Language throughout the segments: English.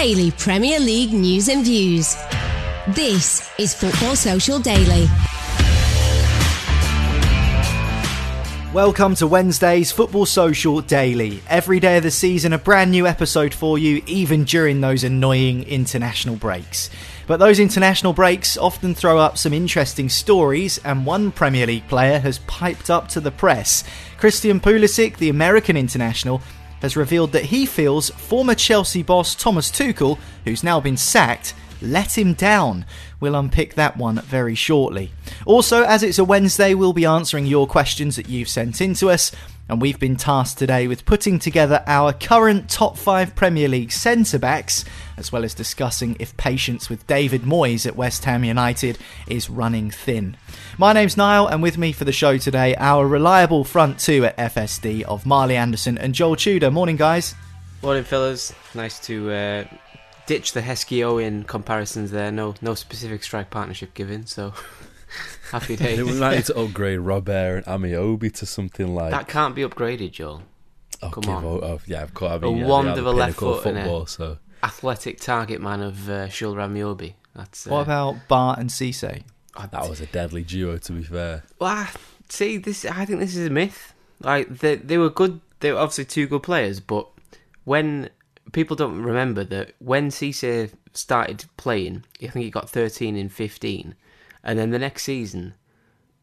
daily Premier League news and views. This is Football Social Daily. Welcome to Wednesday's Football Social Daily. Every day of the season, a brand new episode for you, even during those annoying international breaks. But those international breaks often throw up some interesting stories, and one Premier League player has piped up to the press. Christian Pulisic, the American international, has revealed that he feels former Chelsea boss Thomas Tuchel, who's now been sacked, let him down. We'll unpick that one very shortly. Also, as it's a Wednesday, we'll be answering your questions that you've sent in to us, and we've been tasked today with putting together our current top five Premier League centre backs, as well as discussing if patience with David Moyes at West Ham United is running thin. My name's Niall, and with me for the show today, our reliable front two at FSD of Marley Anderson and Joel Tudor. Morning, guys. Morning, fellas. Nice to uh, ditch the Heskey Owen comparisons there. No, no specific strike partnership given. So happy days. we might need to upgrade Robert and Ameobi to something like that. Can't be upgraded, Joel. Oh, Come on. o- oh, yeah, of course. I mean, A yeah, wand of a left pinnacle foot and a- football. So Athletic target man of uh, Shola Ameobi. That's uh, What about Ba and Cisse? That was a deadly duo. To be fair, Well, I- see, this I think this is a myth. Like they they were good. They were obviously two good players, but when people don't remember that when Cisse started playing, I think he got thirteen in fifteen, and then the next season,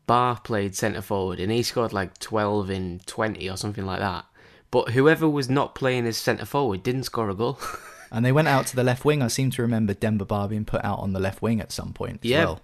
Ba played centre forward and he scored like twelve in twenty or something like that. But whoever was not playing as centre forward didn't score a goal. And they went out to the left wing. I seem to remember Demba Ba being put out on the left wing at some point as Yeah, well.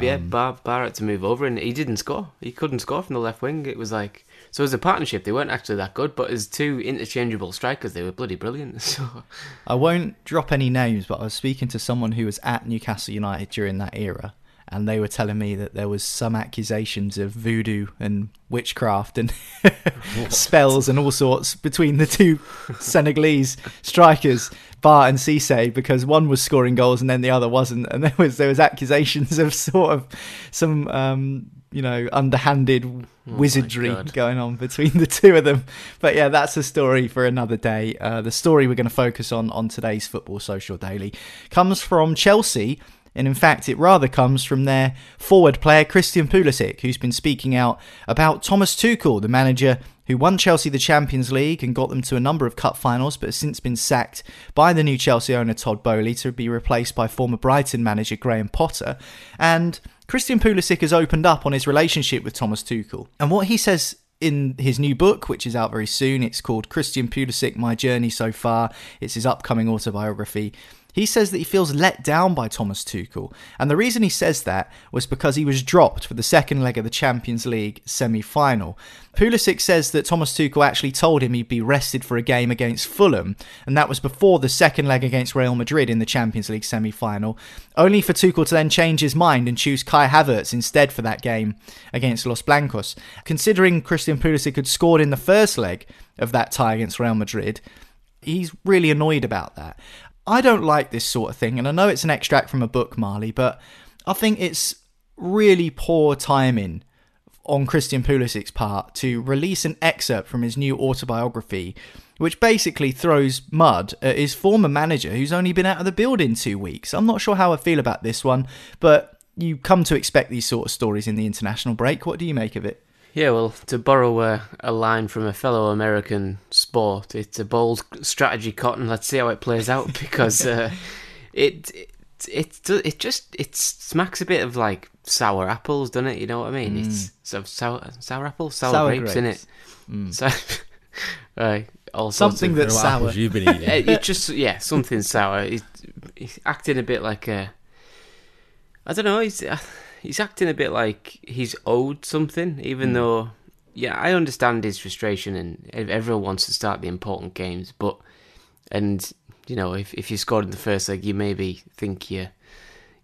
yeah, Um, Ba Ba had to move over, and he didn't score. He couldn't score from the left wing. It was like so as a partnership, they weren't actually that good, but as two interchangeable strikers, they were bloody brilliant. So I won't drop any names, but I was speaking to someone who was at Newcastle United during that era, and they were telling me that there was some accusations of voodoo and witchcraft and spells and all sorts between the two Senegalese strikers, Ba and Cisse, because one was scoring goals and then the other wasn't, and there was there was accusations of sort of some um, you know underhanded wizardry going on between the two of them. But yeah, that's a story for another day. Uh, the story we're going to focus on on today's Football Social Daily comes from Chelsea. And in fact, it rather comes from their forward player, Christian Pulisic, who's been speaking out about Thomas Tuchel, the manager who won Chelsea the Champions League and got them to a number of cup finals, but has since been sacked by the new Chelsea owner Todd Boehly to be replaced by former Brighton manager Graham Potter. And Christian Pulisic has opened up on his relationship with Thomas Tuchel. And what he says in his new book, which is out very soon, it's called Christian Pulisic My Journey So Far. It's his upcoming autobiography. He says that he feels let down by Thomas Tuchel. And the reason he says that was because he was dropped for the second leg of the Champions League semi final. Pulisic says that Thomas Tuchel actually told him he'd be rested for a game against Fulham, and that was before the second leg against Real Madrid in the Champions League semi final, only for Tuchel to then change his mind and choose Kai Havertz instead for that game against Los Blancos. Considering Christian Pulisic had scored in the first leg of that tie against Real Madrid, he's really annoyed about that. I don't like this sort of thing, and I know it's an extract from a book, Marley, but I think it's really poor timing on Christian Pulisic's part to release an excerpt from his new autobiography, which basically throws mud at his former manager, who's only been out of the building two weeks. I'm not sure how I feel about this one, but you come to expect these sort of stories in the international break. What do you make of it? Yeah, well, to borrow a, a line from a fellow American sport, it's a bold strategy, Cotton. Let's see how it plays out because uh, it. it it it just it smacks a bit of like sour apples, doesn't it? You know what I mean? It's sort of sour sour apples, sour, Sour grapes, in it. grapes. So, right, all Something of- that's What sour. You've been eating. Uh, it's just yeah, something sour. He's, he's acting a bit like a. I don't know. He's uh, he's acting a bit like he's owed something, even though yeah, I understand his frustration and everyone wants to start the important games, but and you know if if you scored in the first leg, you maybe think you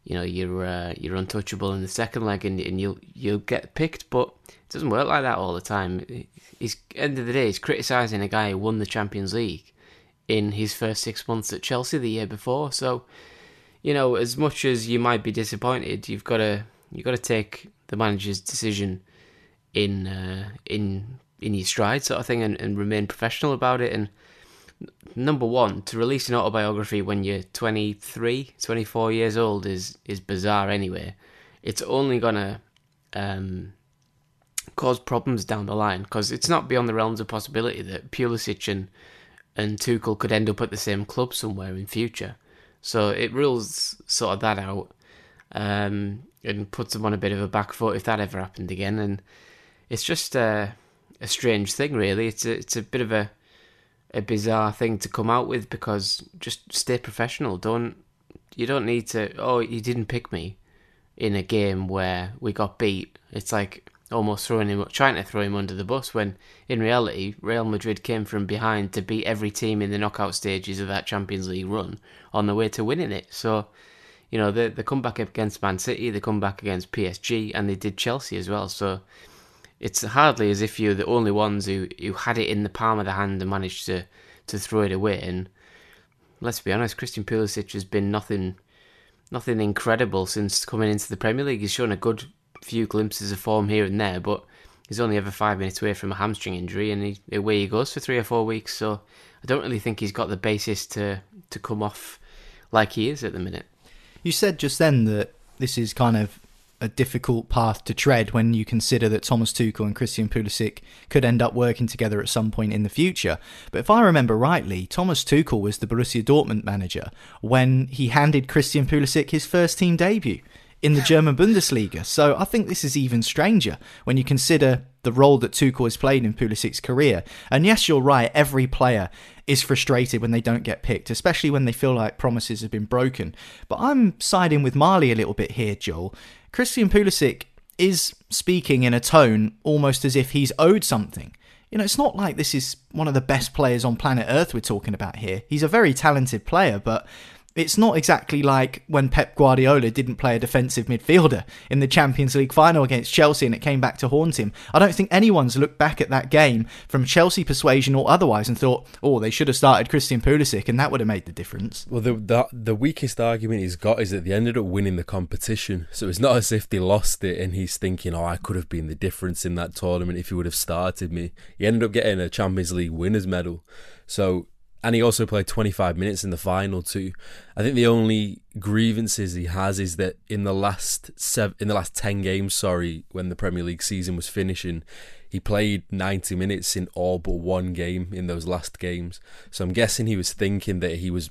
you know you're uh, you're untouchable in the second leg and and you'll you'll get picked, but it doesn't work like that all the time. He's end of the day, he's criticising a guy who won the Champions League in his first six months at Chelsea the year before. So, you know, as much as you might be disappointed, you've got to you've got to take the manager's decision in uh, in in your stride, sort of thing, and, and remain professional about it. And number one, to release an autobiography when you're 23, 24 years old is is bizarre anyway. It's only gonna um, cause problems down the line because it's not beyond the realms of possibility that Pulisic and and Tuchel could end up at the same club somewhere in future. So it rules sort of that out um, and puts them on a bit of a back foot if that ever happened again. And it's just a, a strange thing, really. It's a, it's a bit of a a bizarre thing to come out with because just stay professional. Don't you don't need to. Oh, you didn't pick me in a game where we got beat. It's like almost throwing him, trying to throw him under the bus. When in reality, Real Madrid came from behind to beat every team in the knockout stages of that Champions League run on the way to winning it. So, you know, they they come back against Man City, they come back against PSG, and they did Chelsea as well. So it's hardly as if you're the only ones who, who had it in the palm of the hand and managed to, to throw it away. And let's be honest, Christian Pulisic has been nothing nothing incredible since coming into the Premier League. He's shown a good few glimpses of form here and there, but he's only ever five minutes away from a hamstring injury, and he, away he goes for three or four weeks. So I don't really think he's got the basis to to come off like he is at the minute. You said just then that this is kind of a difficult path to tread when you consider that Thomas Tuchel and Christian Pulisic could end up working together at some point in the future. But if I remember rightly, Thomas Tuchel was the Borussia Dortmund manager when he handed Christian Pulisic his first team debut in the German Bundesliga. So I think this is even stranger when you consider the role that Tuchel has played in Pulisic's career. And yes, you're right, every player is frustrated when they don't get picked, especially when they feel like promises have been broken. But I'm siding with Marley a little bit here, Joel. Christian Pulisic is speaking in a tone almost as if he's owed something. You know, it's not like this is one of the best players on planet Earth we're talking about here. He's a very talented player, but it's not exactly like when Pep Guardiola didn't play a defensive midfielder in the Champions League final against Chelsea and it came back to haunt him. I don't think anyone's looked back at that game from Chelsea persuasion or otherwise and thought, oh, they should have started Christian Pulisic and that would have made the difference. Well, the, the, the weakest argument he's got is that they ended up winning the competition. So it's not as if they lost it and he's thinking, oh, I could have been the difference in that tournament if he would have started me. He ended up getting a Champions League winners medal. So and he also played 25 minutes in the final too. I think the only grievances he has is that in the last seven, in the last 10 games, sorry, when the Premier League season was finishing, he played 90 minutes in all but one game in those last games. So I'm guessing he was thinking that he was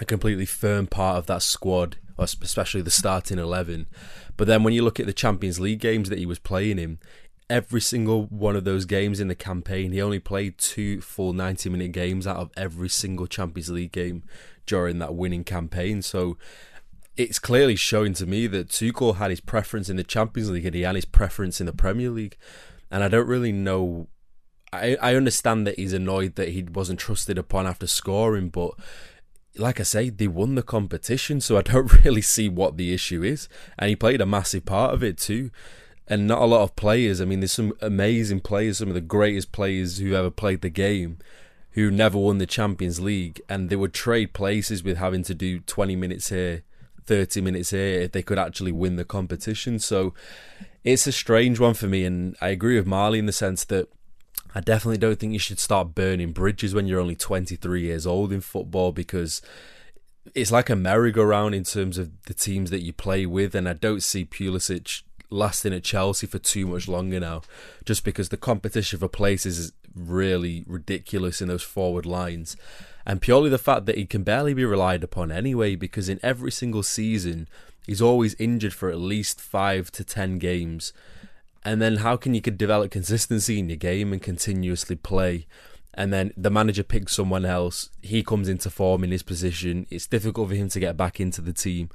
a completely firm part of that squad, especially the starting 11. But then when you look at the Champions League games that he was playing in, every single one of those games in the campaign. He only played two full 90 minute games out of every single Champions League game during that winning campaign. So it's clearly showing to me that Tuchel had his preference in the Champions League and he had his preference in the Premier League. And I don't really know. I, I understand that he's annoyed that he wasn't trusted upon after scoring, but like I say, they won the competition, so I don't really see what the issue is. And he played a massive part of it too and not a lot of players. I mean, there's some amazing players, some of the greatest players who ever played the game, who never won the Champions League, and they would trade places with having to do 20 minutes here, 30 minutes here if they could actually win the competition. So it's a strange one for me, and I agree with Marley in the sense that. I definitely don't think you should start burning bridges when you're only 23 years old in football because it's like a merry-go-round in terms of the teams that you play with, and I don't see Pulisic lasting at Chelsea for too much longer now, just because the competition for places is really ridiculous in those forward lines. And purely the fact that he can barely be relied upon anyway, because in every single season, he's always injured for at least five to ten games. And then how can you develop consistency in your game and continuously play? and then the manager picks someone else. He comes into form in his position. It's difficult for him to get back into the team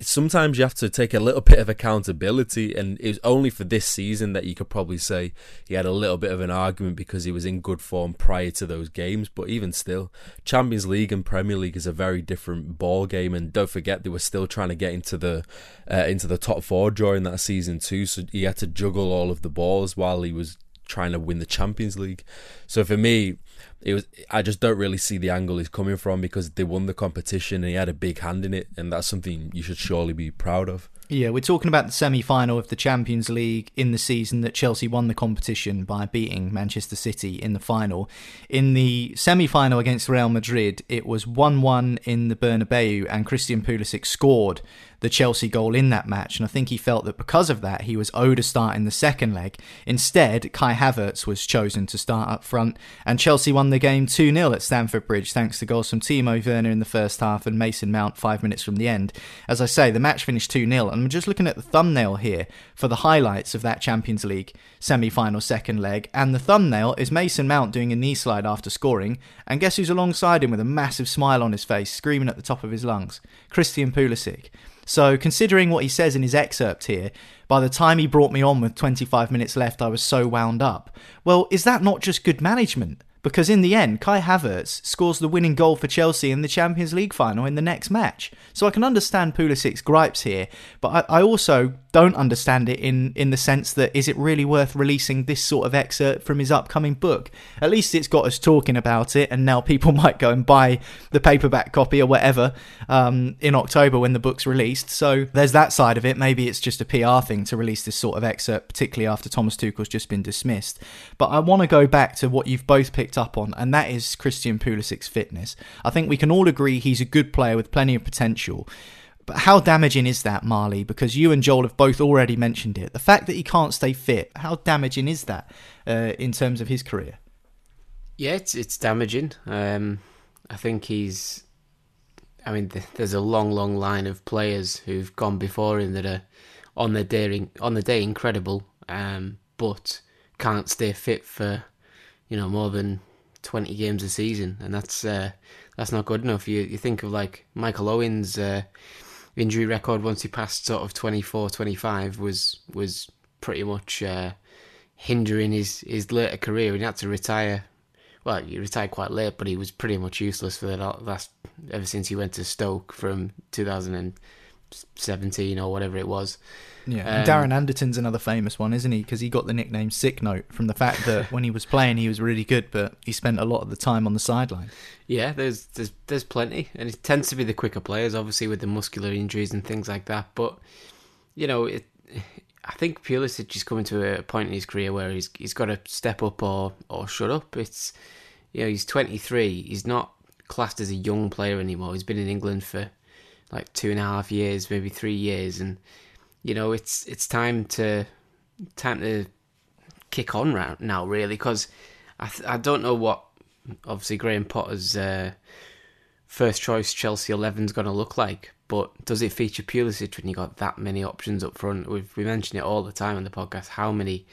sometimes you have to take a little bit of accountability and it was only for this season that you could probably say he had a little bit of an argument because he was in good form prior to those games. But even still Champions League and Premier League is a very different ball game. And don't forget they were still trying to get into the uh, into the top 4 during that season too. So he had to juggle all of the balls while he was trying to win the Champions League. So for me it was. I just don't really see the angle he's coming from because they won the competition and he had a big hand in it, and that's something you should surely be proud of. Yeah, we're talking about the semi final of the Champions League in the season that Chelsea won the competition by beating Manchester City in the final. In the semi final against Real Madrid, it was 1 1 in the Bernabeu, and Christian Pulisic scored the Chelsea goal in that match, and I think he felt that because of that, he was owed a start in the second leg. Instead, Kai Havertz was chosen to start up front, and Chelsea won the game 2 0 at Stamford Bridge thanks to goals from Timo Werner in the first half and Mason Mount five minutes from the end. As I say, the match finished 2 0, and I'm just looking at the thumbnail here for the highlights of that Champions League semi final second leg, and the thumbnail is Mason Mount doing a knee slide after scoring, and guess who's alongside him with a massive smile on his face, screaming at the top of his lungs? Christian Pulisic. So, considering what he says in his excerpt here, by the time he brought me on with 25 minutes left, I was so wound up. Well, is that not just good management? Because in the end, Kai Havertz scores the winning goal for Chelsea in the Champions League final in the next match. So I can understand Pulisic's gripes here, but I, I, also don't understand it in, in the sense that is it really worth releasing this sort of excerpt from his upcoming book? At least it's got us talking about it, and now people might go and buy the paperback copy or whatever um, in October when the book's released. So there's that side of it. Maybe it's just a PR thing to release this sort of excerpt, particularly after Thomas Tuchel's just been dismissed. But I want to go back to what you've both picked up on, and that is Christian Pulisic's fitness. I think we can all agree he's a good player with plenty of potential. But how damaging is that, Marley? Because you and Joel have both already mentioned it. The fact that he can't stay fit, how damaging is that uh, in terms of his career? Yeah, it's it's damaging. Um, I think he's. I mean, there's a long, long line of players who've gone before him that are on the day on the day incredible, um, but can't stay fit for you know more than 20 games a season, and that's uh, that's not good enough. You you think of like Michael Owen's uh, injury record once he passed sort of 24, 25 was was pretty much uh, hindering his his later career, he had to retire. Well, he retired quite late, but he was pretty much useless for the last ever since he went to Stoke from 2017 or whatever it was. Yeah, um, Darren Anderton's another famous one, isn't he? Because he got the nickname Sick Note from the fact that when he was playing, he was really good, but he spent a lot of the time on the sideline. Yeah, there's there's there's plenty, and it tends to be the quicker players, obviously with the muscular injuries and things like that. But you know, it, I think Pulisic is coming to a point in his career where he's he's got to step up or or shut up. It's you know he's 23. He's not classed as a young player anymore. He's been in England for like two and a half years, maybe three years, and you know, it's it's time to time to kick on right now, really, because I th- I don't know what obviously Graham Potter's uh, first choice Chelsea 11 is going to look like, but does it feature Pulisic when you got that many options up front? We've we mention it all the time on the podcast. How many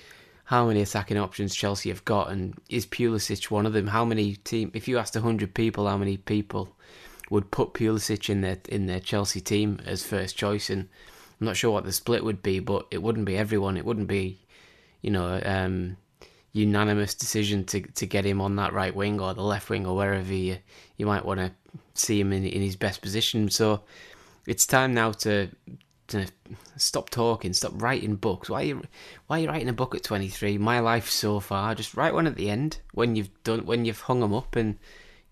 how many attacking options Chelsea have got, and is Pulisic one of them? How many team? If you asked hundred people, how many people would put Pulisic in their in their Chelsea team as first choice? And I'm not sure what the split would be, but it wouldn't be everyone. It wouldn't be, you know, um, unanimous decision to to get him on that right wing or the left wing or wherever you you might want to see him in in his best position. So it's time now to to stop talking, stop writing books. Why are you why are you writing a book at 23? My life so far. Just write one at the end when you've done when you've hung them up and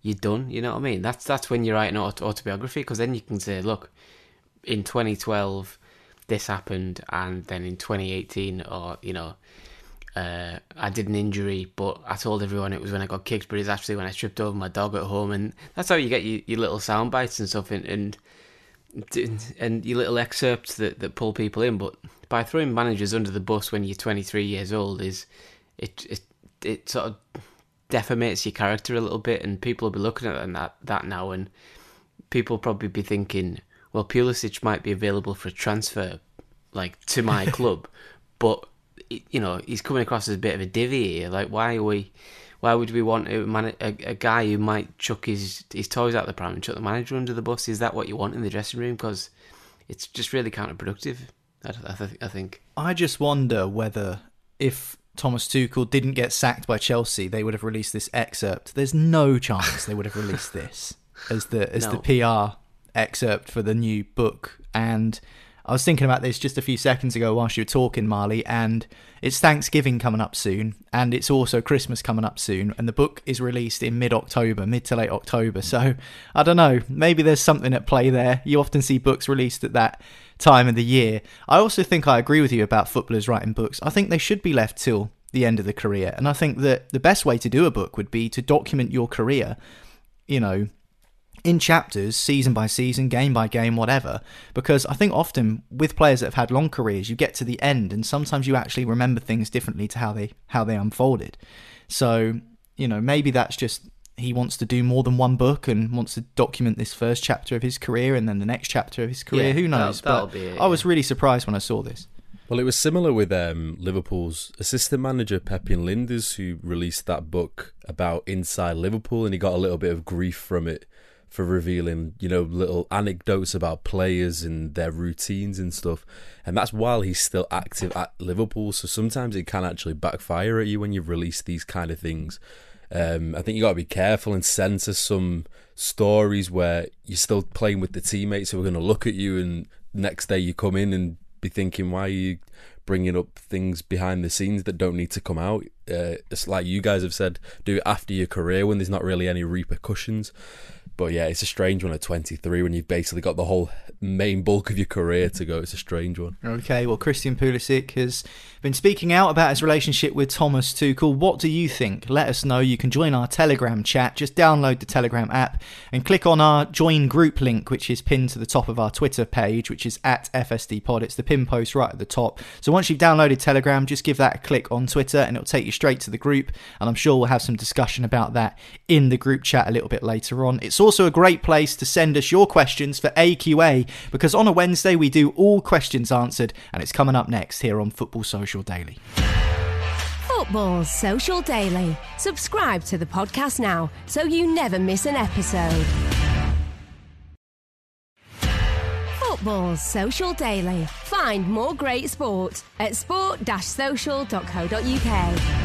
you're done. You know what I mean? That's that's when you write an autobiography because then you can say, look, in 2012 this happened, and then in 2018, or you know, uh, I did an injury, but I told everyone it was when I got kicked, but it's actually when I tripped over my dog at home, and that's how you get your, your little sound bites and stuff, and, and and your little excerpts that, that pull people in. But by throwing managers under the bus when you're 23 years old is it it it sort of deformates your character a little bit, and people will be looking at that that now, and people probably be thinking, well, Pulisic might be available for a transfer, like to my club, but you know he's coming across as a bit of a divvy here. Like, why are we? Why would we want a, man, a, a guy who might chuck his his toys out the pram and chuck the manager under the bus? Is that what you want in the dressing room? Because it's just really counterproductive. I, I, I think. I just wonder whether if Thomas Tuchel didn't get sacked by Chelsea, they would have released this excerpt. There's no chance they would have released this as the as no. the PR excerpt for the new book, and I was thinking about this just a few seconds ago whilst you were talking, Marley, and it's Thanksgiving coming up soon, and it's also Christmas coming up soon, and the book is released in mid October, mid to late October. So I don't know, maybe there's something at play there. You often see books released at that time of the year. I also think I agree with you about footballers writing books. I think they should be left till the end of the career, and I think that the best way to do a book would be to document your career, you know, in chapters, season by season, game by game, whatever. Because I think often with players that have had long careers, you get to the end, and sometimes you actually remember things differently to how they how they unfolded. So you know maybe that's just he wants to do more than one book and wants to document this first chapter of his career and then the next chapter of his career. Yeah, Who knows? that'll- but that'll be it, I was really surprised when I saw this. Well, it was similar with um, Liverpool's assistant manager Pepijn Lijnders, who released that book about inside Liverpool, and he got a little bit of grief from it for revealing, you know, little anecdotes about players and their routines and stuff. And that's while he's still active at Liverpool. So sometimes it can actually backfire at you when you've released these kind of things. Um, I think you got to be careful and censor some stories where you're still playing with the teammates who are going to look at you, and next day you come in and be thinking, why are you bringing up things behind the scenes that don't need to come out? Uh, it's like you guys have said, do it after your career when there's not really any repercussions. But yeah, it's a strange one at 23 when you've basically got the whole main bulk of your career to go. It's a strange one. Okay, well, Christian Pulisic has been speaking out about his relationship with Thomas Tuchel. What do you think? Let us know. You can join our Telegram chat. Just download the Telegram app and click on our join group link, which is pinned to the top of our Twitter page, which is at FSD Pod. It's the pin post right at the top. So once you've downloaded Telegram, just give that a click on Twitter and it'll take you straight to the group. And I'm sure we'll have some discussion about that in the group chat a little bit later on. It's also a great place to send us your questions for AQA because on a Wednesday we do all questions answered and it's coming up next here on Football Social Daily. Football Social Daily. Subscribe to the podcast now so you never miss an episode. Football Social Daily. Find more great sport at sport-social.co.uk.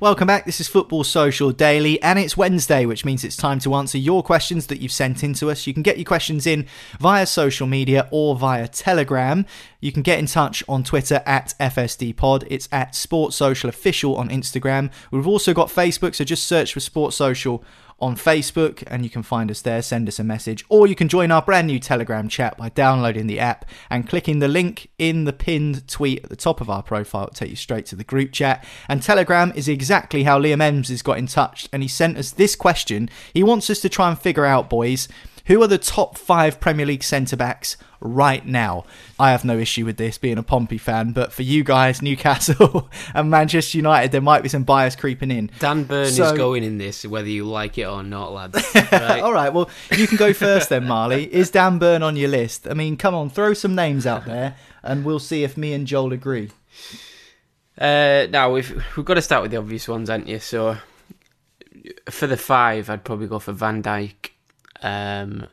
Welcome back. This is Football Social Daily, and it's Wednesday, which means it's time to answer your questions that you've sent in to us. You can get your questions in via social media or via Telegram. You can get in touch on Twitter at FSDPod. It's at Sports Social Official on Instagram. We've also got Facebook, so just search for Sports Social on Facebook and you can find us there. Send us a message, or you can join our brand new Telegram chat by downloading the app and clicking the link in the pinned tweet at the top of our profile. It'll take you straight to the group chat. And Telegram is exactly how Liam Ems has got in touch, and he sent us this question. He wants us to try and figure out, boys. Who are the top five Premier League centre backs right now? I have no issue with this being a Pompey fan, but for you guys, Newcastle and Manchester United, there might be some bias creeping in. Dan Burn So- is going in this, whether you like it or not, lads. Right? All right, well, you can go first then, Marley. Is Dan Burn on your list? I mean, come on, throw some names out there, and we'll see if me and Joel agree. Uh, now we've we've got to start with the obvious ones, aren't you? So for the five, I'd probably go for Van Dijk. Um,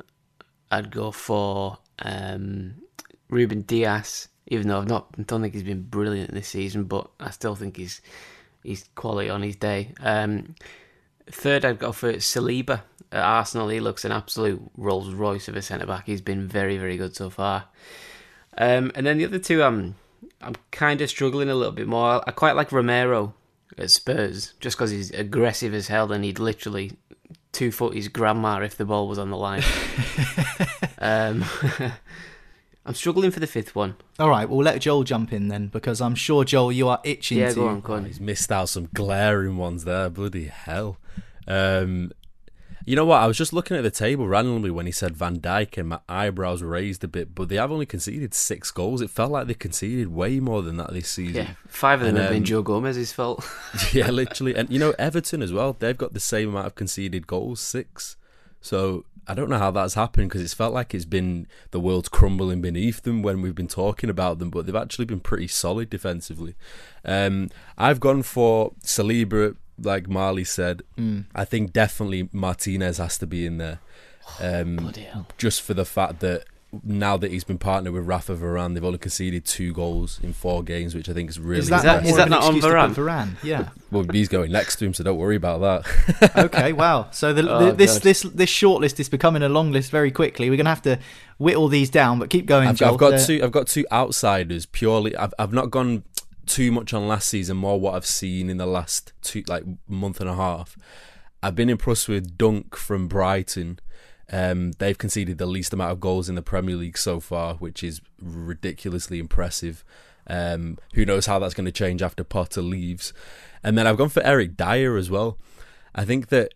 I'd go for um, Ruben Dias, even though I've not I don't think he's been brilliant this season, but I still think he's he's quality on his day. Um, third, I'd go for Saliba at Arsenal. He looks an absolute Rolls Royce of a centre back. He's been very very good so far. Um, and then the other two, I'm I'm kind of struggling a little bit more. I quite like Romero at Spurs just because he's aggressive as hell and he'd literally two foot his grandma if the ball was on the line. um, I'm struggling for the fifth one. All right, we'll let Joel jump in then, because I'm sure, Joel, you are itching Yeah, to. go on, go on. He's missed out some glaring ones there. Bloody hell. Um, you know what? I was just looking at the table randomly when he said Van Dijk, and my eyebrows raised a bit. But they have only conceded six goals. It felt like they conceded way more than that this season. Yeah, five of them And, have been um, Joe Gomez's fault. yeah, literally. And you know, Everton as well. They've got the same amount of conceded goals, six. So I don't know how that's happened because it's felt like it's been the world's crumbling beneath them when we've been talking about them, but they've actually been pretty solid defensively. Um, I've gone for Saliba, like Marley said. I think definitely Martinez has to be in there. Um, Bloody hell. just for the fact that now that he's been partnered with Rafa Varane, they've only conceded two goals in four games, which I think is really Is that- not is more that not on excuse to put Varane? Varane? Yeah. well. He's going next to him, so don't worry about that. okay, wow. So the, Oh, the, this God. this this short list is becoming a long list very quickly. We're gonna have to whittle these down, but keep going, I've, Joel. I've got Uh, two. I've got two outsiders. Purely, I've I've not gone too much on last season. More what I've seen in the last two like month and a half. I've been impressed with Dunk from Brighton. Um, they've conceded the least amount of goals in the Premier League so far, which is ridiculously impressive. Um, who knows how that's going to change after Potter leaves? And then I've gone for Eric Dier as well. I think that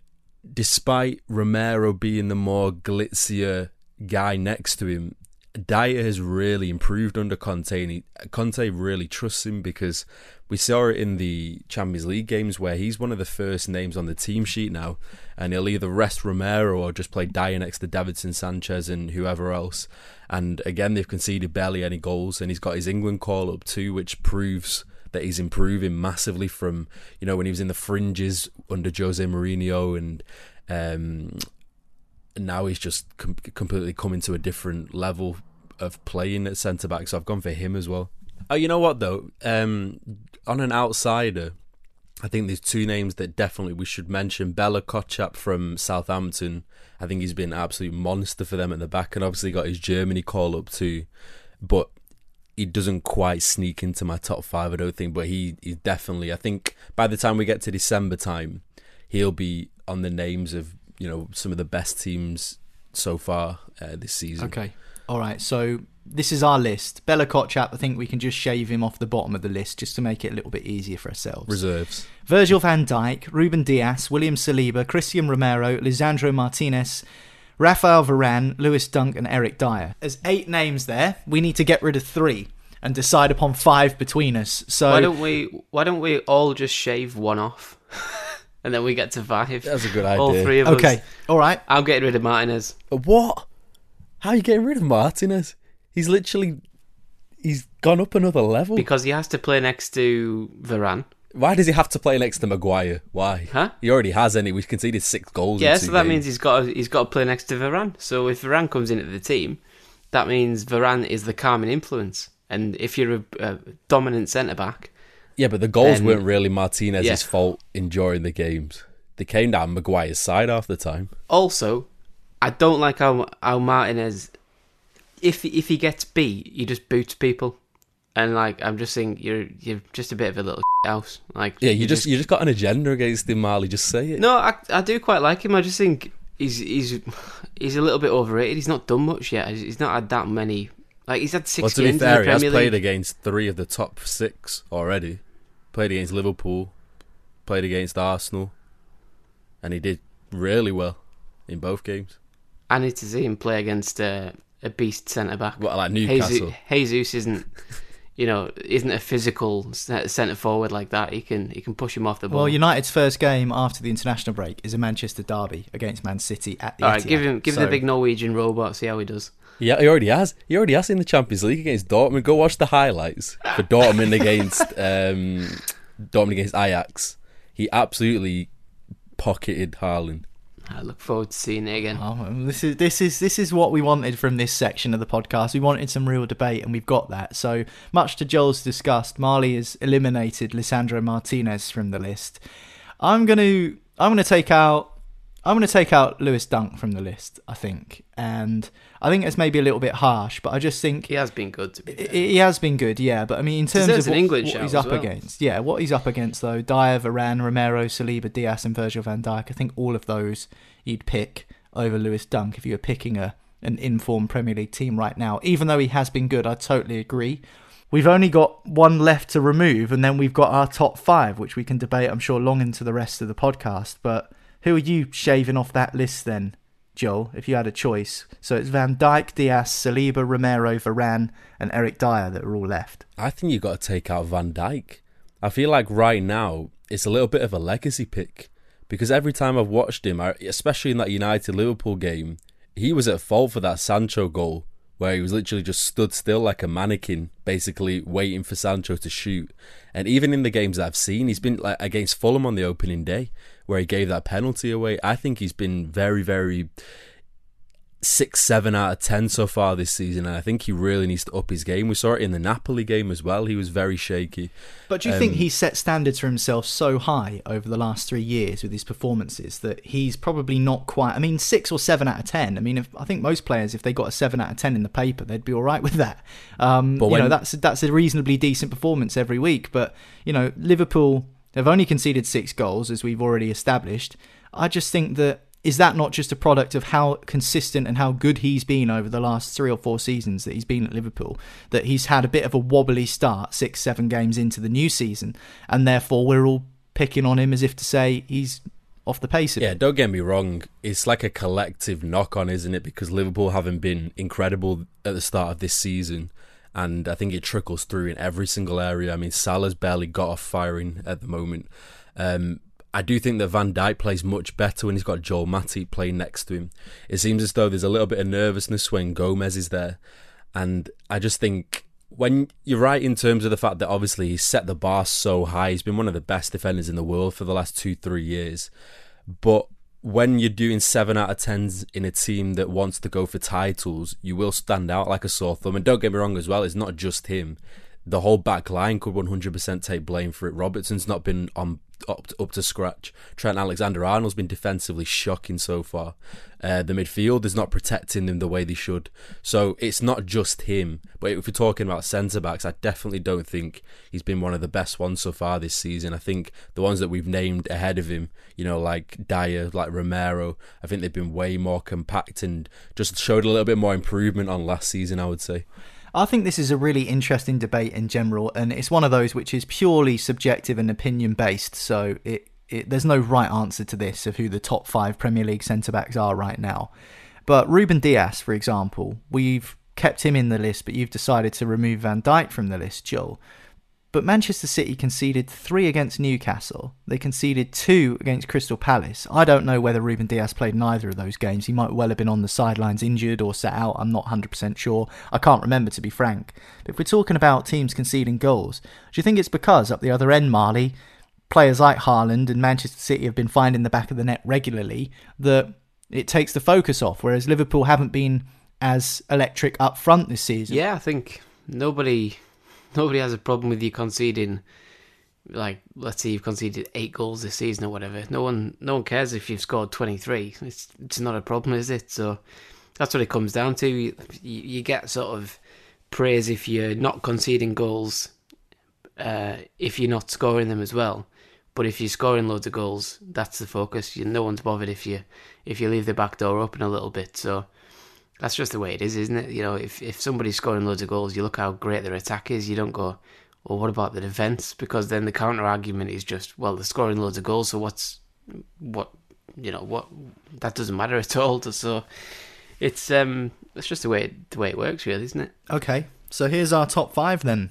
despite Romero being the more glitzier guy next to him, Dier has really improved under Conte, and he, Conte really trusts him because we saw it in the Champions League games where he's one of the first names on the team sheet now, and he'll either rest Romero or just play Dier next to Davinson Sanchez and whoever else. And again, they've conceded barely any goals, and he's got his England call up too, which proves that he's improving massively from you know when he was in the fringes under Jose Mourinho and. Um, now he's just com- completely coming to a different level of playing at centre back. So I've gone for him as well. Oh, you know what though? Um, on an outsider, I think there's two names that definitely we should mention. Bella Kocchap from Southampton. I think he's been an absolute monster for them at the back, and obviously got his Germany call up too. But he doesn't quite sneak into my top five, I don't think. But he, he definitely. I think by the time we get to December time, he'll be on the names of you know some of the best teams so far uh, this season. Okay. All right. So this is our list. Bella Kocchap, I think we can just shave him off the bottom of the list just to make it a little bit easier for ourselves. Reserves. Virgil van Dijk, Ruben Dias, William Saliba, Cristian Romero, Lisandro Martinez, Rafael Varane, Lewis Dunk, and Eric Dier. There's eight names there. We need to get rid of three and decide upon five between us. So Why don't we? Why don't we all just shave one off, and then we get to five? That's a good idea. All three of us. okay, all right. I'm getting rid of Martinez What? How are you getting rid of Martinez? He's literally he's gone up another level. because he has to play next to Varane. Why does he have to play next to Maguire? Why? Huh? He already has any. We've conceded six goals. Yeah, in so that games. means he's got to, he's got to play next to Varane. So if Varane comes into the team, that means Varane is the calming influence. And if you're a, a dominant centre back, Yeah, but the goals weren't really Martinez's Yeah. fault in during the games. They came down Maguire's side half the time. also, I don't like how how Martinez, if if he gets beat, he just boots people, and like I'm just saying, you're you're just a bit of a little house. Like Yeah, you just you just got an agenda against him, Marley. Just say it. No, I, I do quite like him. I just think he's he's he's a little bit overrated. He's not done much yet. He's not had that many. Like he's had six well, to be fair, he has played against three of the top six already. Played against Liverpool, played against Arsenal, and he did really well in both games. I need to see him play against uh, a beast centre back. Well, like Newcastle. Jesus, Jesus isn't, you know, isn't a physical centre forward like that. He can he can push him off the ball. Well, United's first game after the international break is a Manchester derby against Man City at the All right, Etihad. give him give him So- the big Norwegian robot. See how he does. Yeah, he already has. He already has in the Champions League against Dortmund. Go watch the highlights for Dortmund against um, Dortmund against Ajax. He absolutely pocketed Haaland. I look forward to seeing it again. Oh, this is this is this is what we wanted from this section of the podcast. We wanted some real debate, and we've got that. So much to Joel's disgust, Marley has eliminated Lisandro Martinez from the list. I'm gonna I'm gonna take out I'm gonna take out Lewis Dunk from the list. I think, and I think it's maybe a little bit harsh, but I just think He has been good to be. He has been good, yeah, but I mean, in terms Deserves of what, what he's up well. against, yeah, what he's up against though, Dier, Varane, Romero, Saliba, Dias, and Virgil van Dijk. I think all of those you'd pick over Lewis Dunk if you were picking a an informed Premier League team right now. Even though he has been good, I totally agree. We've only got one left to remove, and then we've got our top five, which we can debate, I'm sure, long into the rest of the podcast. But who are you shaving off that list then? Joel, if you had a choice. So it's Van Dijk, Dias, Saliba, Romero, Varane, and Eric Dier that are all left. I think you've got to take out Van Dijk. I feel like right now it's a little bit of a legacy pick because every time I've watched him, especially in that United Liverpool game, he was at fault for that Sancho goal where he was literally just stood still like a mannequin, basically waiting for Sancho to shoot. And even in the games I've seen, he's been like against Fulham on the opening day where he gave that penalty away. I think he's been very, very six, seven out of ten so far this season, and I think he really needs to up his game. We saw it in the Napoli game as well. He was very shaky. But do you um, think he's set standards for himself so high over the last three years with his performances that he's probably not quite? I mean, six or seven out of ten. I mean, if, I think most players, if they got a seven out of ten in the paper, they'd be all right with that. Um, but when, you know, that's that's a reasonably decent performance every week. But you know, Liverpool have only conceded six goals, as we've already established. I just think that is that not just a product of how consistent and how good he's been over the last three or four seasons that he's been at Liverpool? That he's had a bit of a wobbly start, six, seven games into the new season, and therefore we're all picking on him as if to say he's off the pace Yeah, don't get me wrong. It's like a collective knock on, isn't it? Because Liverpool haven't been incredible at the start of this season. And I think it trickles through in every single area. I mean, Salah's barely got off firing at the moment. Um, I do think that Van Dijk plays much better when he's got Joel Matip playing next to him. It seems as though there's a little bit of nervousness when Gomez is there. And I just think when you're right in terms of the fact that obviously he's set the bar so high, he's been one of the best defenders in the world for the last two, three years. But when you're doing seven out of tens in a team that wants to go for titles, you will stand out like a sore thumb. And don't get me wrong as well, it's not just him. The whole back line could 100% take blame for it. Robertson's not been on up to, up to scratch. Trent Alexander Arnold's been defensively shocking so far. Uh, the midfield is not protecting them the way they should. So it's not just him. But if we're talking about centre backs, I definitely don't think he's been one of the best ones so far this season. I think the ones that we've named ahead of him, you know, like Dier, like Romero, I think they've been way more compact and just showed a little bit more improvement on last season, I would say. I think this is a really interesting debate in general, and it's one of those which is purely subjective and opinion based. So it, it, there's no right answer to this of who the top five Premier League centre backs are right now. But Ruben Dias, for example, we've kept him in the list, but you've decided to remove Van Dijk from the list, Joel. But Manchester City conceded three against Newcastle. They conceded two against Crystal Palace. I don't know whether Ruben Dias played neither of those games. He might well have been on the sidelines injured or sat out. I'm not 100% sure. I can't remember, to be frank. But if we're talking about teams conceding goals, do you think it's because up the other end, Marley, players like Haaland and Manchester City have been finding the back of the net regularly that it takes the focus off, whereas Liverpool haven't been as electric up front this season? Yeah, I think nobody nobody has a problem with you conceding like let's say you've conceded eight goals this season or whatever. No one no one cares if you've scored twenty three. It's it's not a problem, is it? So that's what it comes down to. You, you get sort of praise if you're not conceding goals, uh, if you're not scoring them as well. But if you're scoring loads of goals, that's the focus. You, no one's bothered if you if you leave the back door open a little bit. So that's just the way it is, isn't it? You know, if if somebody's scoring loads of goals, you look how great their attack is. You don't go, well, what about the defense? Because then the counter argument is just, well, they're scoring loads of goals, so what's what you know what that doesn't matter at all. So it's um it's just the way it, the way it works, really, isn't it? Okay, so here's our top five then.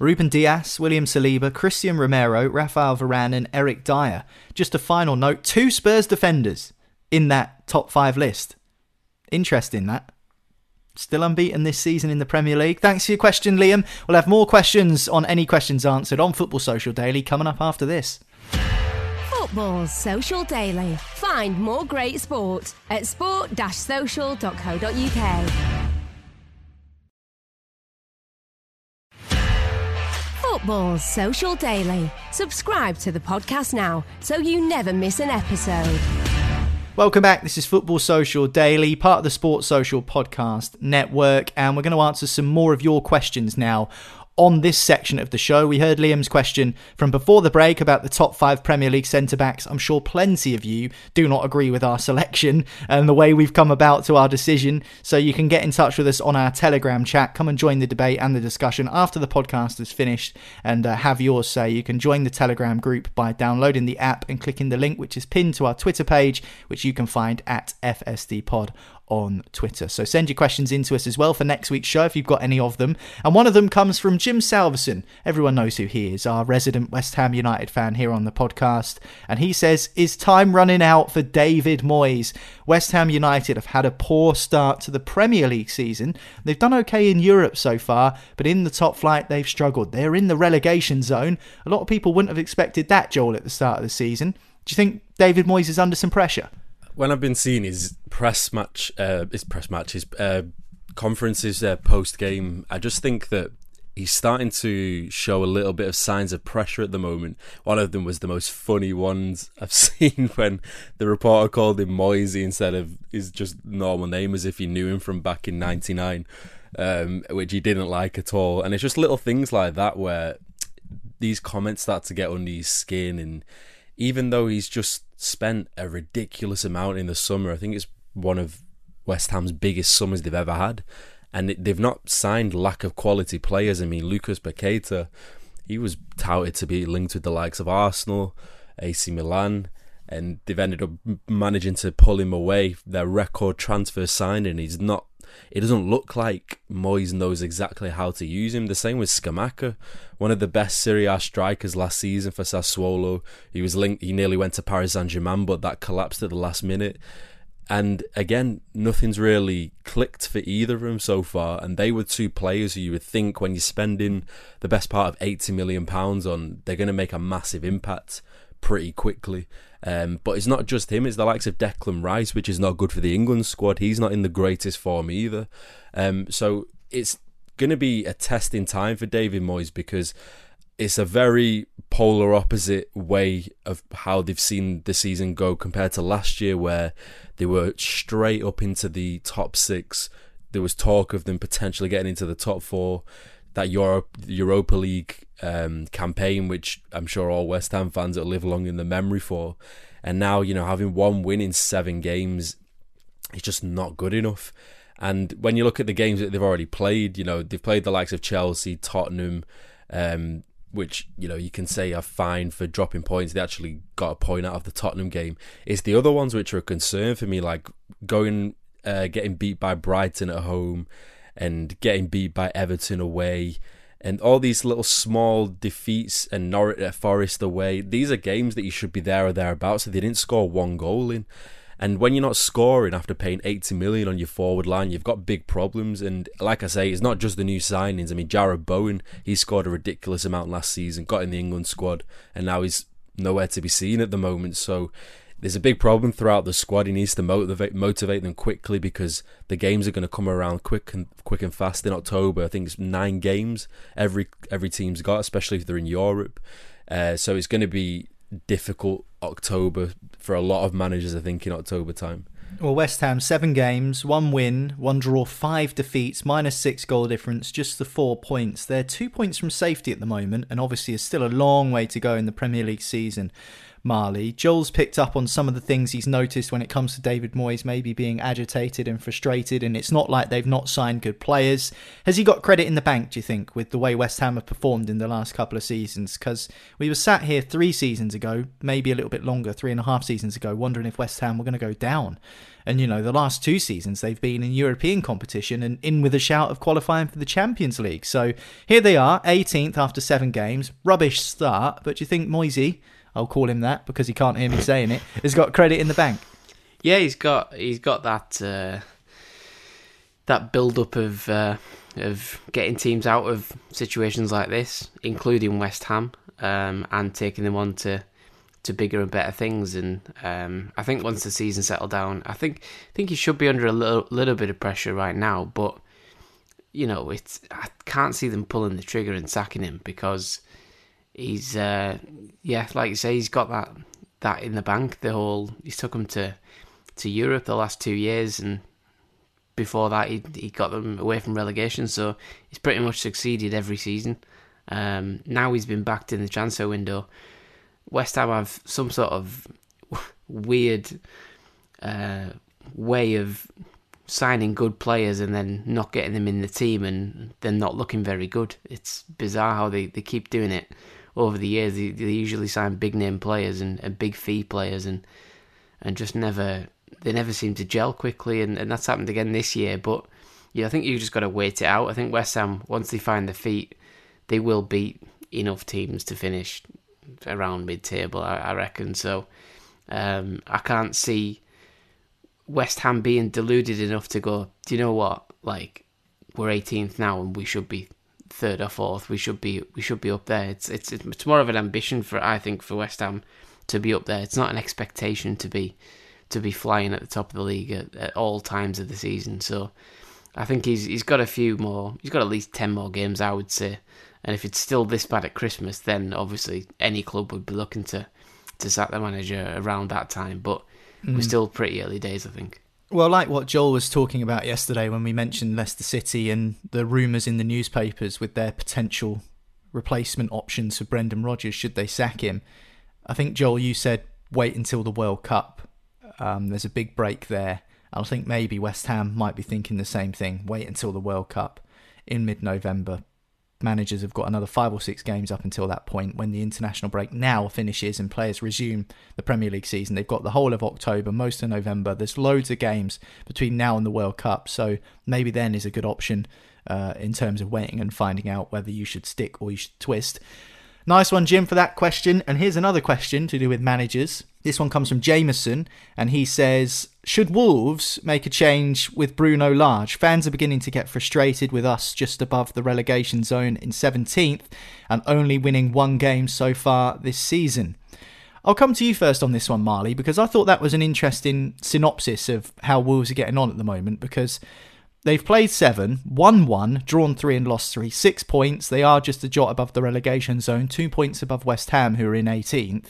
Ruben Dias, William Saliba, Cristian Romero, Rafael Varane, and Eric Dier. Just a final note: two Spurs defenders in that top five list. Interesting that. Still unbeaten this season in the Premier League. Thanks for your question, Liam. We'll have more questions on any questions answered on Football Social Daily coming up after this. Football Social Daily. Find more great sport at sport-social.co.uk. Football Social Daily. Subscribe to the podcast now so you never miss an episode. Welcome back. This is Football Social Daily, part of the Sports Social Podcast Network, and we're going to answer some more of your questions now on this section of the show. We heard Liam's question from before the break about the top five Premier League centre backs. I'm sure plenty of you do not agree with our selection and the way we've come about to our decision. So you can get in touch with us on our Telegram chat. Come and join the debate and the discussion after the podcast is finished and uh, have yours say. You can join the Telegram group by downloading the app and clicking the link which is pinned to our Twitter page, which you can find at FSD Pod on Twitter. So send your questions in to us as well for next week's show if you've got any of them. And one of them comes from Jim Salverson. Everyone knows who he is, our resident West Ham United fan here on the podcast. And he says, Is time running out for David Moyes? West Ham United have had a poor start to the Premier League season. They've done okay in Europe so far, but in the top flight they've struggled. They're in the relegation zone. A lot of people wouldn't have expected that, Joel, at the start of the season. Do you think David Moyes is under some pressure? When I've been seeing his press match, uh, his press match, his uh, conferences uh, post game, I just think that he's starting to show a little bit of signs of pressure at the moment. One of them was the most funny ones I've seen when the reporter called him Moisey instead of his just normal name as if he knew him from back in '99, um, which he didn't like at all. And it's just little things like that where these comments start to get under his skin. And even though he's just spent a ridiculous amount in the summer, I think it's one of West Ham's biggest summers they've ever had and they've not signed lack of quality players. I mean, Lucas Paqueta, he was touted to be linked with the likes of Arsenal, AC Milan, and they've ended up managing to pull him away. Their record transfer signing, he's not. It doesn't look like Moyes knows exactly how to use him. The same with Scamacca, one of the best Serie A strikers last season for Sassuolo. He was linked. He nearly went to Paris Saint Germain, but that collapsed at the last minute. And again, nothing's really clicked for either of them so far. And they were two players who you would think when you're spending the best part of eighty million pounds on, they're going to make a massive impact pretty quickly. Um, but it's not just him; it's the likes of Declan Rice, which is not good for the England squad. He's not in the greatest form either. Um, so it's going to be a testing time for David Moyes because it's a very polar opposite way of how they've seen the season go compared to last year, where they were straight up into the top six. There was talk of them potentially getting into the top four. That Europe, Europa League um, campaign, which I'm sure all West Ham fans will live long in the memory for, and now you know having one win in seven games, it's just not good enough. And when you look at the games that they've already played, you know they've played the likes of Chelsea, Tottenham, um, which you know you can say are fine for dropping points. They actually got a point out of the Tottenham game. It's the other ones which are a concern for me, like going uh, getting beat by Brighton at home and getting beat by Everton away. And all these little small defeats and Norwich uh, at Forest away, these are games that you should be there or thereabouts. So they didn't score one goal in. And when you're not scoring after paying 80 million on your forward line, you've got big problems. And like I say, it's not just the new signings. I mean, Jarrod Bowen, he scored a ridiculous amount last season, got in the England squad, and now he's nowhere to be seen at the moment. So there's a big problem throughout the squad. He needs to motivate motivate them quickly because the games are going to come around quick and quick and fast in October. I think it's nine games every every team's got, especially if they're in Europe. Uh, so it's going to be difficult October for a lot of managers, I think, in October time. Well, West Ham, seven games, one win, one draw, five defeats, minus six goal difference, just the four points. They're two points from safety at the moment, and obviously, is still a long way to go in the Premier League season. Marley. Joel's picked up on some of the things he's noticed when it comes to David Moyes maybe being agitated and frustrated, and it's not like they've not signed good players. Has he got credit in the bank, do you think, with the way West Ham have performed in the last couple of seasons? Because we were sat here three seasons ago, maybe a little bit longer, three and a half seasons ago, wondering if West Ham were going to go down. And, you know, the last two seasons they've been in European competition and in with a shout of qualifying for the Champions League. So here they are, 18th after seven games. Rubbish start, but do you think Moisey I'll call him that because he can't hear me saying it, has got credit in the bank. Yeah, he's got he's got that uh, that build up of uh, of getting teams out of situations like this, including West Ham, um, and taking them on to to bigger and better things. And um, I think once the season settled down, I think I think he should be under a little little bit of pressure right now. But you know, it's I can't see them pulling the trigger and sacking him because he's uh, yeah, like you say, he's got that that in the bank. The whole he's took them to to Europe the last two years, and before that he he got them away from relegation. So he's pretty much succeeded every season. Um, now he's been backed in the transfer window. West Ham have some sort of weird uh, way of signing good players and then not getting them in the team and then not looking very good. It's bizarre how they, they keep doing it over the years, they, they usually sign big name players and, and big fee players, and and just never they never seem to gel quickly, and, and that's happened again this year. But yeah, I think you just got to wait it out. I think West Ham once they find their feet, they will beat enough teams to finish around mid-table. I, I reckon so. Um, I can't see West Ham being deluded enough to go. Do you know what? Like we're 18th now, and we should be third or fourth. We should be we should be up there. It's it's it's more of an ambition for I think for West Ham to be up there. It's not an expectation to be to be flying at the top of the league at, at all times of the season. So I think he's he's got a few more. He's got at least ten more games, I would say. And if it's still this bad at Christmas, then obviously any club would be looking to to sack the manager around that time. But mm. we're still pretty early days, I think. Well, like what Joel was talking about yesterday when we mentioned Leicester City and the rumours in the newspapers with their potential replacement options for Brendan Rodgers should they sack him. I think, Joel, you said wait until the World Cup. Um, there's a big break there. I think maybe West Ham might be thinking the same thing. Wait until the World Cup in mid November managers have got another five or six games up until that point when the international break now finishes and players resume the Premier League season. They've got the whole of October, most of November. There's loads of games between now and the World Cup, so maybe then is a good option uh, in terms of waiting and finding out whether you should stick or you should twist. Nice one, Jim, for that question. And here's another question to do with managers. This one comes from Jameson, and he says, Should Wolves make a change with Bruno Lage? Fans are beginning to get frustrated with us just above the relegation zone in 17th and only winning one game so far this season. I'll come to you first on this one, Marley, because I thought that was an interesting synopsis of how Wolves are getting on at the moment. Because They've played seven, won one, drawn three, and lost three. Six points. They are just a jot above the relegation zone, two points above West Ham, who are in 18th.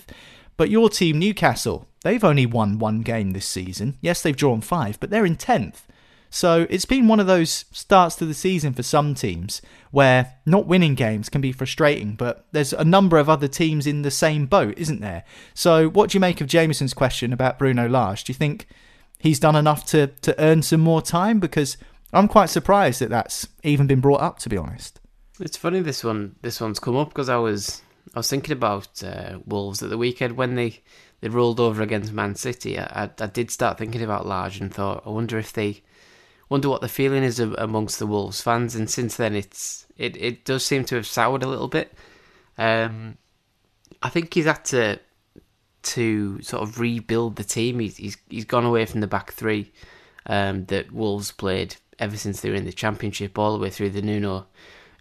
But your team, Newcastle, they've only won one game this season. Yes, they've drawn five, but they're in 10th. So it's been one of those starts to the season for some teams where not winning games can be frustrating, but there's a number of other teams in the same boat, isn't there? So what do you make of Jameson's question about Bruno Lage? Do you think he's done enough to, to earn some more time? Because I'm quite surprised that that's even been brought up, to be honest. It's funny this one this one's come up because I was I was thinking about uh, Wolves at the weekend when they, they rolled over against Man City. I, I, did start thinking about Lage and thought I wonder if they wonder what the feeling is amongst the Wolves fans. And since then, it's it, it does seem to have soured a little bit. Um, I think he's had to to sort of rebuild the team. He's he's, he's gone away from the back three um, that Wolves played ever since they were in the Championship, all the way through the Nuno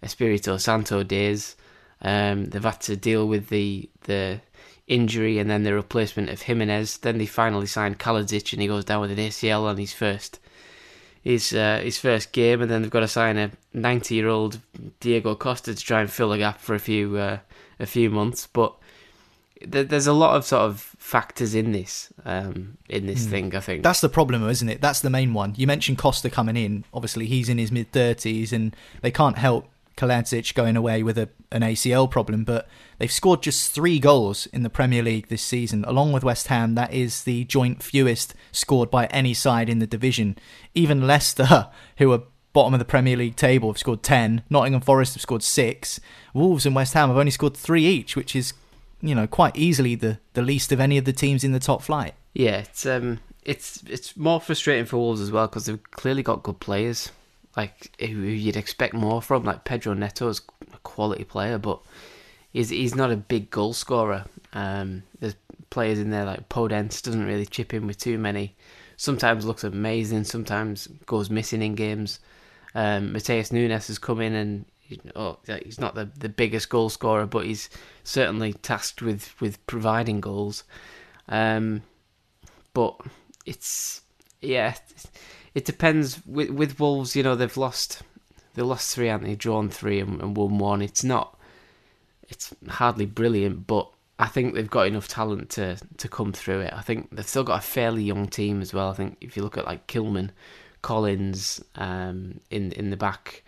Espirito Santo days. Um, they've had to deal with the the injury and then the replacement of Jimenez. Then they finally signed Kalajdzic and he goes down with an ACL on his first his uh, his first game, and then they've got to sign a 90 year old Diego Costa to try and fill a gap for a few uh, a few months. But there's a lot of sort of factors in this um, in this mm. thing. I think that's the problem, isn't it? That's the main one. You mentioned Costa coming in. Obviously, he's in his mid thirties, and they can't help Kalajdzic going away with a, an ACL problem. But they've scored just three goals in the Premier League this season, along with West Ham. That is the joint fewest scored by any side in the division. Even Leicester, who are bottom of the Premier League table, have scored ten. Nottingham Forest have scored six. Wolves and West Ham have only scored three each, which is you know, quite easily the, the least of any of the teams in the top flight. Yeah, it's um, it's it's more frustrating for Wolves as well because they've clearly got good players, like who you'd expect more from. Like Pedro Neto is a quality player, but he's he's not a big goal scorer. Um, there's players in there like Podence doesn't really chip in with too many. Sometimes looks amazing, sometimes goes missing in games. Um, Matheus Nunes has come in and oh, he's not the, the biggest goal scorer, but he's certainly tasked with, with providing goals. Um, but it's yeah, it depends. With with Wolves, you know, they've lost they lost three, haven't they? Drawn three and, and won one. It's not it's hardly brilliant, but I think they've got enough talent to to come through it. I think they've still got a fairly young team as well. I think if you look at like Kilman, Collins, um, in in the back,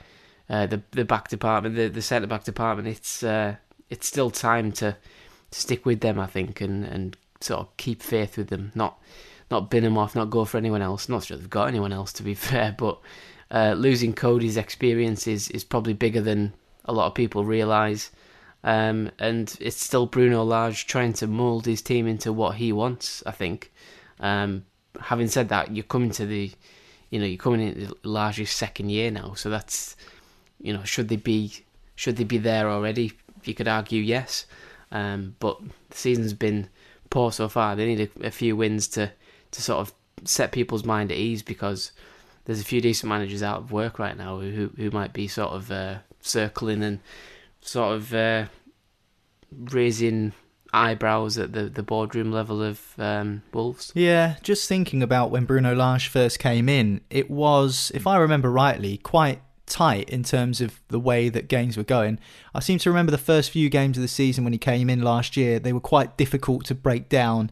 uh, the the back department, the the centre back department. It's uh, it's still time to, to stick with them, I think, and, and sort of keep faith with them. Not not bin him off, not go for anyone else. Not sure they've got anyone else to be fair, but uh, losing Coady's experience is, is probably bigger than a lot of people realise. Um, and it's still Bruno Lage trying to mould his team into what he wants. I think. Um, having said that, you're coming to the, you know, you're coming into Lage's second year now, so that's you know, should they be should they be there already? You could argue yes, um, but the season's been poor so far. They need a, a, few wins to to sort of set people's mind at ease because there's a few decent managers out of work right now who who might be sort of uh, circling and sort of uh, raising eyebrows at the, the boardroom level of um, Wolves. Yeah, just thinking about when Bruno Lage first came in, it was, if I remember rightly, quite tight in terms of the way that games were going. I seem to remember the first few games of the season when he came in last year, they were quite difficult to break down.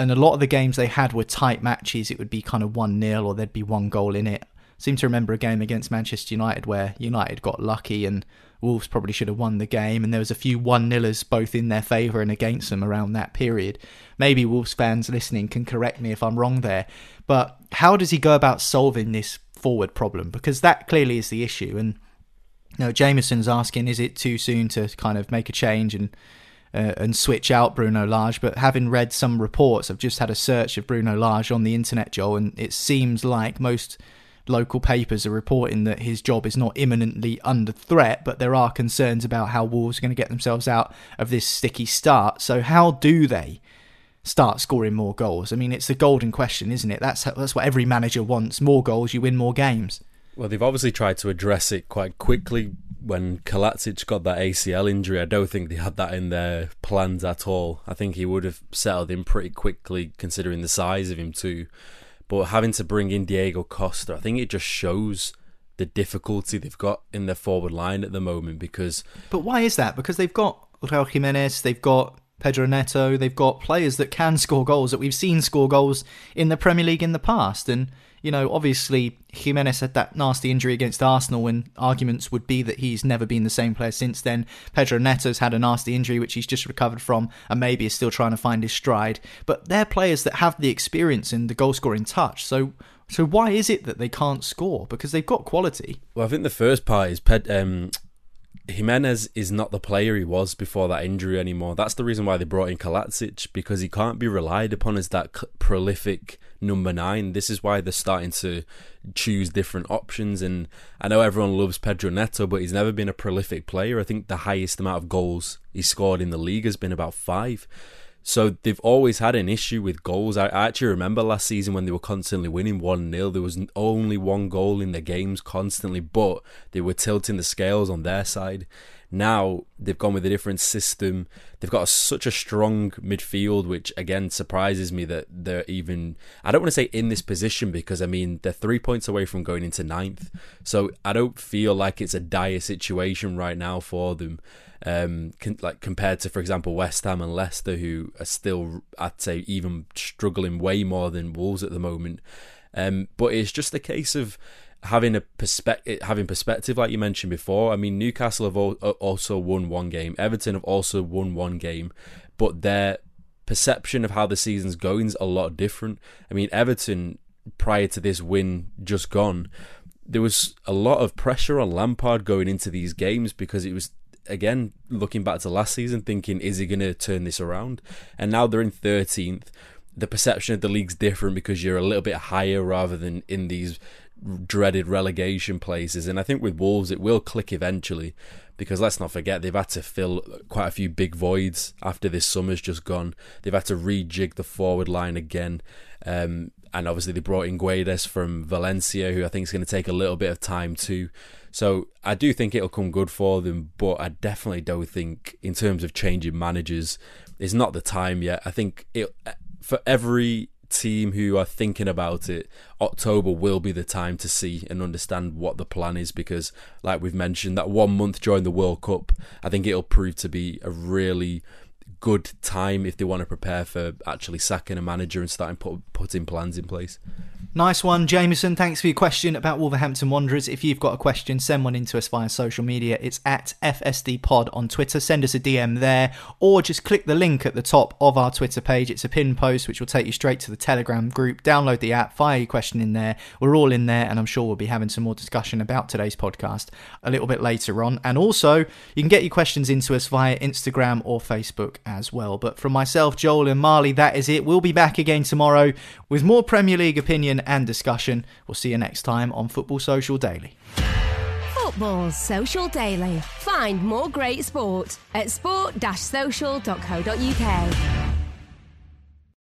And a lot of the games they had were tight matches. It would be kind of 1 0 or there'd be one goal in it. I seem to remember a game against Manchester United where United got lucky and Wolves probably should have won the game, and there was a few one nillers both in their favour and against them around that period. Maybe Wolves fans listening can correct me if I'm wrong there, but how does he go about solving this forward problem? Because that clearly is the issue. And you know, Jameson's asking, is it too soon to kind of make a change and uh, and switch out Bruno Lage? But having read some reports, I've just had a search of Bruno Lage on the internet, Joel, and it seems like most local papers are reporting that his job is not imminently under threat, but there are concerns about how Wolves are going to get themselves out of this sticky start. So, how do they start scoring more goals? I mean, it's the golden question, isn't it? That's that's what every manager wants: more goals, you win more games. Well, they've obviously tried to address it quite quickly. When Kalajdzic got that ACL injury, I don't think they had that in their plans at all. I think he would have settled in pretty quickly, considering the size of him too. But having to bring in Diego Costa, I think it just shows the difficulty they've got in their forward line at the moment because. But why is that? Because they've got Raul Jimenez, they've got Pedro Neto, they've got players that can score goals that we've seen score goals in the Premier League in the past. And you know, obviously Jimenez had that nasty injury against Arsenal, and arguments would be that he's never been the same player since then. Pedro Neto's had a nasty injury, which he's just recovered from, and maybe is still trying to find his stride. But they're players that have the experience and the goal scoring touch. So, so why is it that they can't score? Because they've got quality. Well, I think the first part is um, Jimenez is not the player he was before that injury anymore. That's the reason why they brought in Kalajdzic because he can't be relied upon as that prolific number nine. This is why they're starting to choose different options. And I know everyone loves Pedro Neto, but he's never been a prolific player. I think the highest amount of goals he scored in the league has been about five. So they've always had an issue with goals. I, actually remember last season when they were constantly winning 1 0. There was only one goal in the games constantly, but they were tilting the scales on their side. Now they've gone with a different system. They've got a, such a strong midfield, which again surprises me that they're even. I don't want to say in this position because I mean they're three points away from going into ninth. So I don't feel like it's a dire situation right now for them um, con- like compared to, for example, West Ham and Leicester, who are still, I'd say, even struggling way more than Wolves at the moment. Um, but it's just a case of having a perspective, having perspective, like you mentioned before. I mean, Newcastle have also won one game. Everton have also won one game, but their perception of how the season's going is a lot different. I mean, Everton prior to this win just gone, there was a lot of pressure on Lampard going into these games because it was again, looking back to last season, thinking, is he going to turn this around? And now they're in 13th. The perception of the league's different because you're a little bit higher rather than in these dreaded relegation places. And I think with Wolves, it will click eventually because let's not forget they've had to fill quite a few big voids after this summer's just gone. They've had to rejig the forward line again. Um, and obviously they brought in Guedes from Valencia, who I think is going to take a little bit of time too. So I do think it'll come good for them, but I definitely don't think, in terms of changing managers, it's not the time yet. I think it for every team who are thinking about it, October will be the time to see and understand what the plan is because, like we've mentioned, that one month during the World Cup, I think it'll prove to be a really good time if they want to prepare for actually sacking a manager and starting put, putting plans in place. Nice one, Jameson. Thanks for your question about Wolverhampton Wanderers. If you've got a question, send one in to us via social media. It's at FSD Pod on Twitter. Send us a DM there, or just click the link at the top of our Twitter page. It's a pin post which will take you straight to the Telegram group. Download the app, fire your question in there. We're all in there, and I'm sure we'll be having some more discussion about today's podcast a little bit later on. And also, you can get your questions into us via Instagram or Facebook as well. But from myself, Joel, and Marley, that is it. We'll be back again tomorrow with more Premier League opinion and discussion. We'll see you next time on Football Social Daily. Football Social Daily. Find more great sport at sport-social.co.uk.